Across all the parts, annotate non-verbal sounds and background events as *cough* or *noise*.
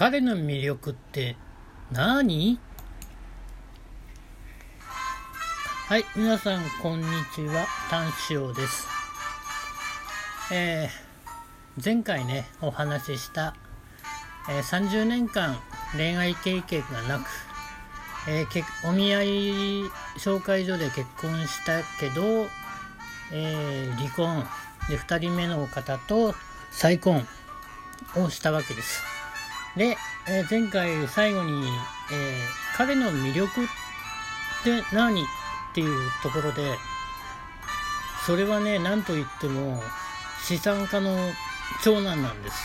彼の魅力って何？はい、皆さんこんにちは、丹塩です。えー、前回ね、お話しした、えー30年間恋愛経験がなく、えーけお見合い紹介所で結婚したけど、えー離婚で2人目の方と再婚をしたわけです。で、えー前回最後に、えー彼の魅力って何っていうところでそれはね何と言っても資産家の長男なんです。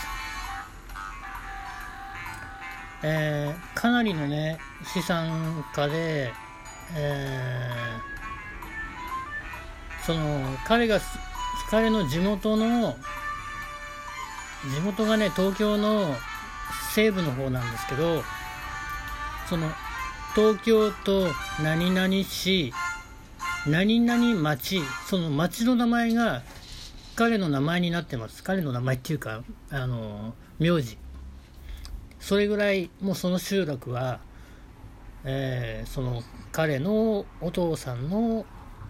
えーかなりのね資産家で、えーその彼が彼の地元の地元がね東京の西部の方なんですけどその東京都何々市何々町その町の名前が彼の名前になってます。彼の名前っていうかあの名字。それぐらいもうその集落は、えーその彼のお父さんの、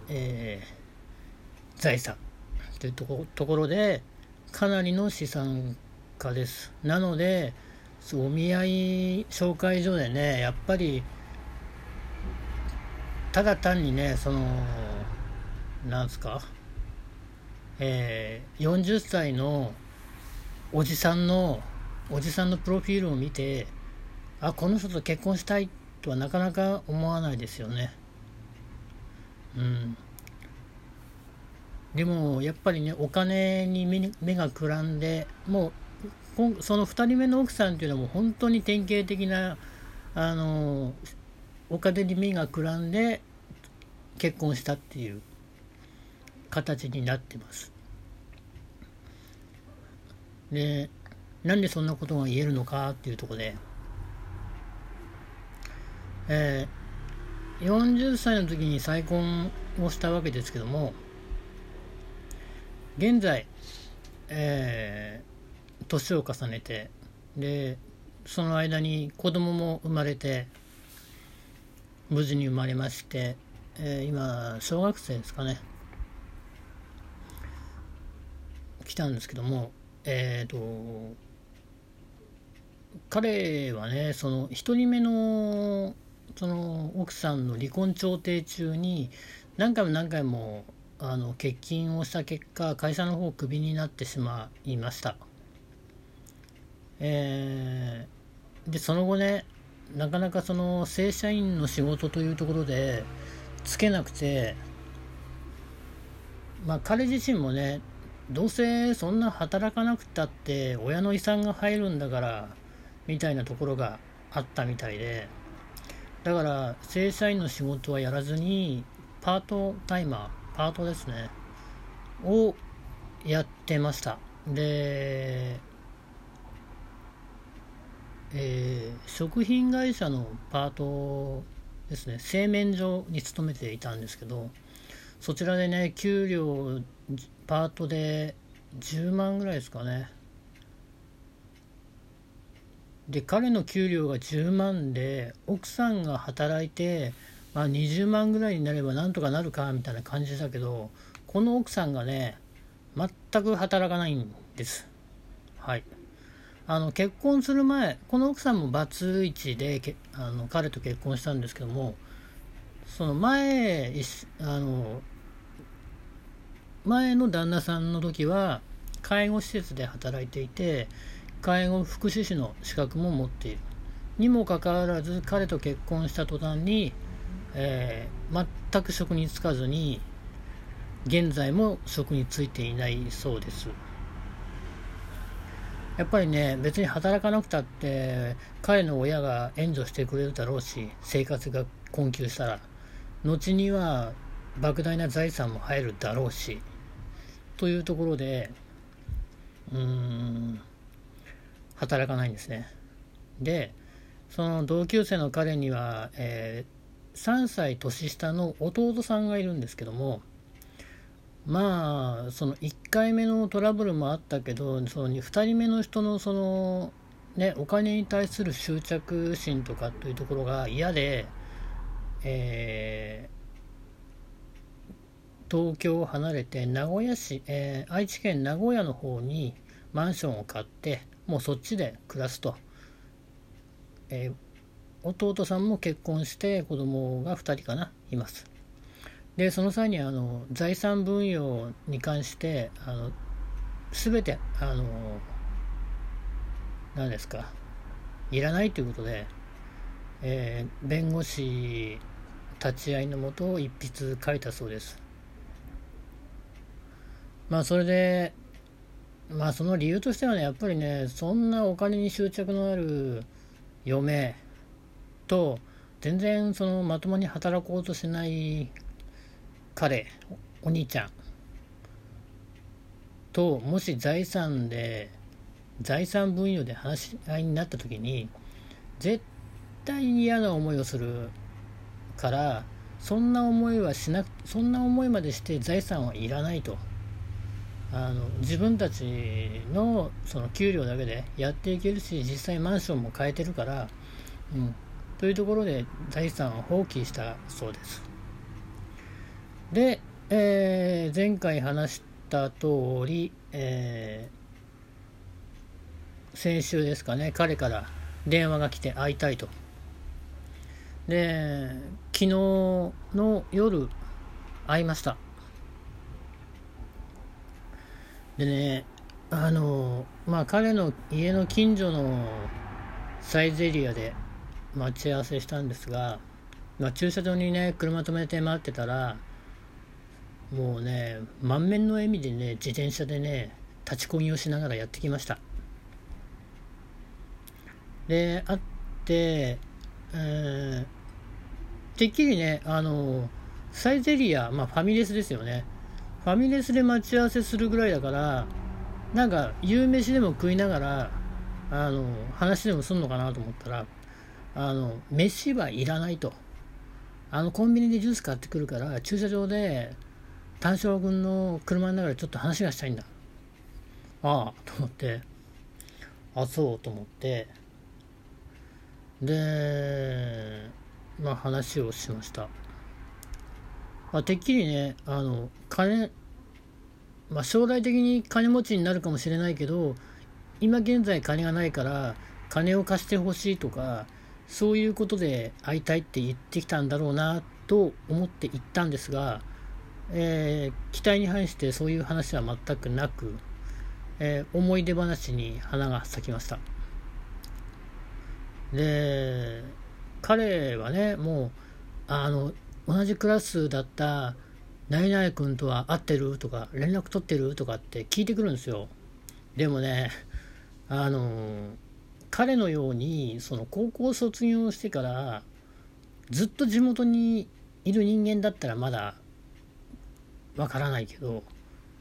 えー財産というとこところでかなりの資産家です。なのでお見合い紹介所でねやっぱりただ単にねそのなんすかえー40歳のおじさんのおじさんのプロフィールを見てあこの人と結婚したいとはなかなか思わないですよね。うん。でもやっぱりねお金に目目がくらんでもうその2人目の奥さんっていうのはもう本当に典型的なあのお金に目がくらんで結婚したっていう形になってます。でなんでそんなことが言えるのかっていうところで、えー40歳の時に再婚をしたわけですけども現在、えー年を重ねてでその間に子供も生まれて無事に生まれまして、えー今小学生ですかね。来たんですけどもえっ、と彼はねその1人目のその奥さんの離婚調停中に何回も何回もあの欠勤をした結果会社の方クビになってしまいました。えーでその後ねなかなかその正社員の仕事というところでつけなくてまあ彼自身もねどうせそんな働かなくたって親の遺産が入るんだからみたいなところがあったみたいでだから正社員の仕事はやらずにパートタイマーパートですねをやってました。でえー食品会社のパートですね。製麺所に勤めていたんですけどそちらでね給料パートで10万ぐらいですかね。で彼の給料が10万で奥さんが働いて、まあ、20万ぐらいになればなんとかなるかみたいな感じだけどこの奥さんがね全く働かないんです。はい。あの結婚する前この奥さんもバツイチでけあの彼と結婚したんですけどもその前あの前の旦那さんの時は介護施設で働いていて介護福祉士の資格も持っている。にもかかわらず彼と結婚した途端に、えー全く職に就かずに現在も職に就いていないそうです。やっぱりね別に働かなくたって彼の親が援助してくれるだろうし生活が困窮したら後には莫大な財産も入るだろうしというところでうーん働かないんですね。でその同級生の彼には、えー3歳年下の弟さんがいるんですけどもまあその1回目のトラブルもあったけどその2人目の人のそのね、お金に対する執着心とかというところが嫌で、えー、東京を離れて名古屋市、えー、愛知県名古屋の方にマンションを買ってもうそっちで暮らすと、えー、弟さんも結婚して子供が2人かないます。でその際にあの財産分与に関してあの全てあの何ですかいらないということで、えー、弁護士立ち会いのもと一筆書いたそうです。まあそれでまあその理由としてはねやっぱりねそんなお金に執着のある嫁と全然そのまともに働こうとしない彼お兄ちゃん。ともし財産で財産分与で話し合いになった時に絶対に嫌な思いをするからそんな思いはしなくそんな思いまでして財産はいらないと。あの自分たちのその給料だけでやっていけるし実際マンションも買えてるから、うん、というところで財産を放棄したそうです。で、えー、前回話した通り、えー、先週ですかね、彼から電話が来て会いたいと。で、昨日の夜、会いました。でね、あの、まあ彼の家の近所のサイゼリアで待ち合わせしたんですが、まあ、駐車場にね、車止めて待ってたら、もうね満面の笑みでね自転車でね立ちこぎをしながらやってきました。であって、えー、てっきりねあのサイゼリア、まあ、ファミレスですよね。ファミレスで待ち合わせするぐらいだからなんか夕飯でも食いながらあの話でもすんのかなと思ったらあの飯はいらないと。あのコンビニでジュース買ってくるから駐車場で単勝君の車の中でちょっと話がしたいんだ。ああと思って。あそうと思って。でまあ話をしました。まあ、てっきりねあの金まあ、将来的に金持ちになるかもしれないけど今現在金がないから金を貸してほしいとかそういうことで会いたいって言ってきたんだろうなと思って行ったんですがえー、期待に反してそういう話は全くなく、えー、思い出話に花が咲きました。で彼はねもうあの同じクラスだった何々君とは会ってるとか連絡取ってるとかって聞いてくるんですよ。でもねあの彼のようにその高校卒業してからずっと地元にいる人間だったらまだわからないけど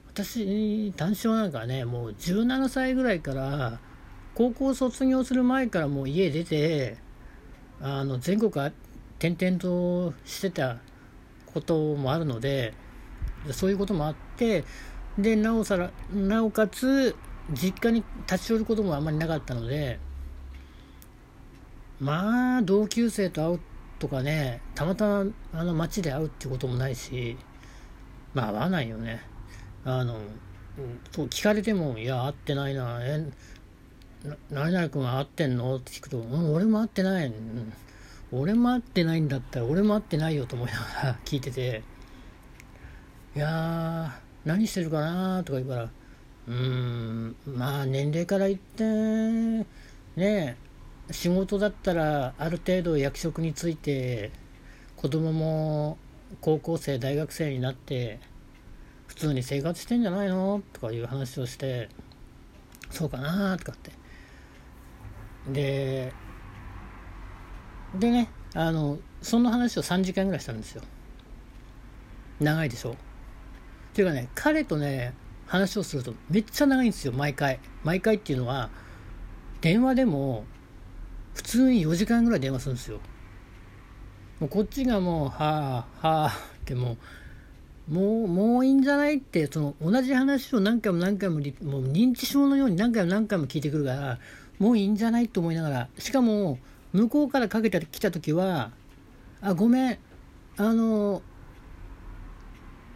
私単身なんかねもう17歳ぐらいから高校卒業する前からもう家出てあの全国転々としてたこともあるのでそういうこともあってでなおさらなおかつ実家に立ち寄ることもあんまりなかったのでまあ同級生と会うとかねたまたまあの街で会うってこともないしまあ合わないよね。あの、そう聞かれても、いや、会ってないな、え、何々君は会ってんの？って聞くと、うん、俺も会ってない、うん、俺も会ってないんだったら、俺も会ってないよと思いながら *laughs* 聞いてて、いや、何してるかな？とか言うから、うーん、まあ年齢から言って、ね仕事だったらある程度役職について子供も高校生大学生になって普通に生活してんじゃないの？とかいう話をしてそうかなとかって。ででねあのその話を3時間ぐらいしたんですよ。長いでしょ？っていうかね彼とね話をするとめっちゃ長いんですよ毎回。毎回っていうのは電話でも普通に4時間ぐらい電話するんですよ。もうこっちがもう、はあ、はあってもう、もう、もういいんじゃないって、その同じ話を何回も何回も、もう認知症のように何回も何回も聞いてくるから、もういいんじゃないと思いながらしかも向こうからかけてきた時はあごめんあの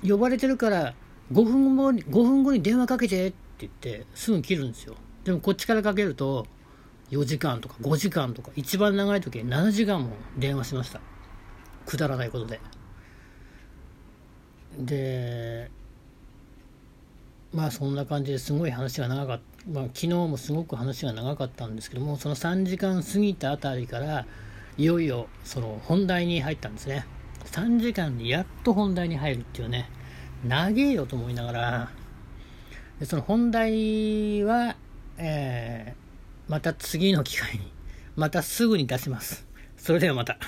呼ばれてるから5分後に5分後に電話かけてって言ってすぐ切るんですよ。でもこっちからかけると4時間とか5時間とか一番長い時7時間も電話しました。くだらないことで。でまあそんな感じですごい話が長かった、まあ、昨日もすごく話が長かったんですけどもその3時間過ぎたあたりからいよいよその本題に入ったんですね。3時間にやっと本題に入るっていうね長えよと思いながら。でその本題は、えー、また次の機会にまたすぐに出します。それではまた。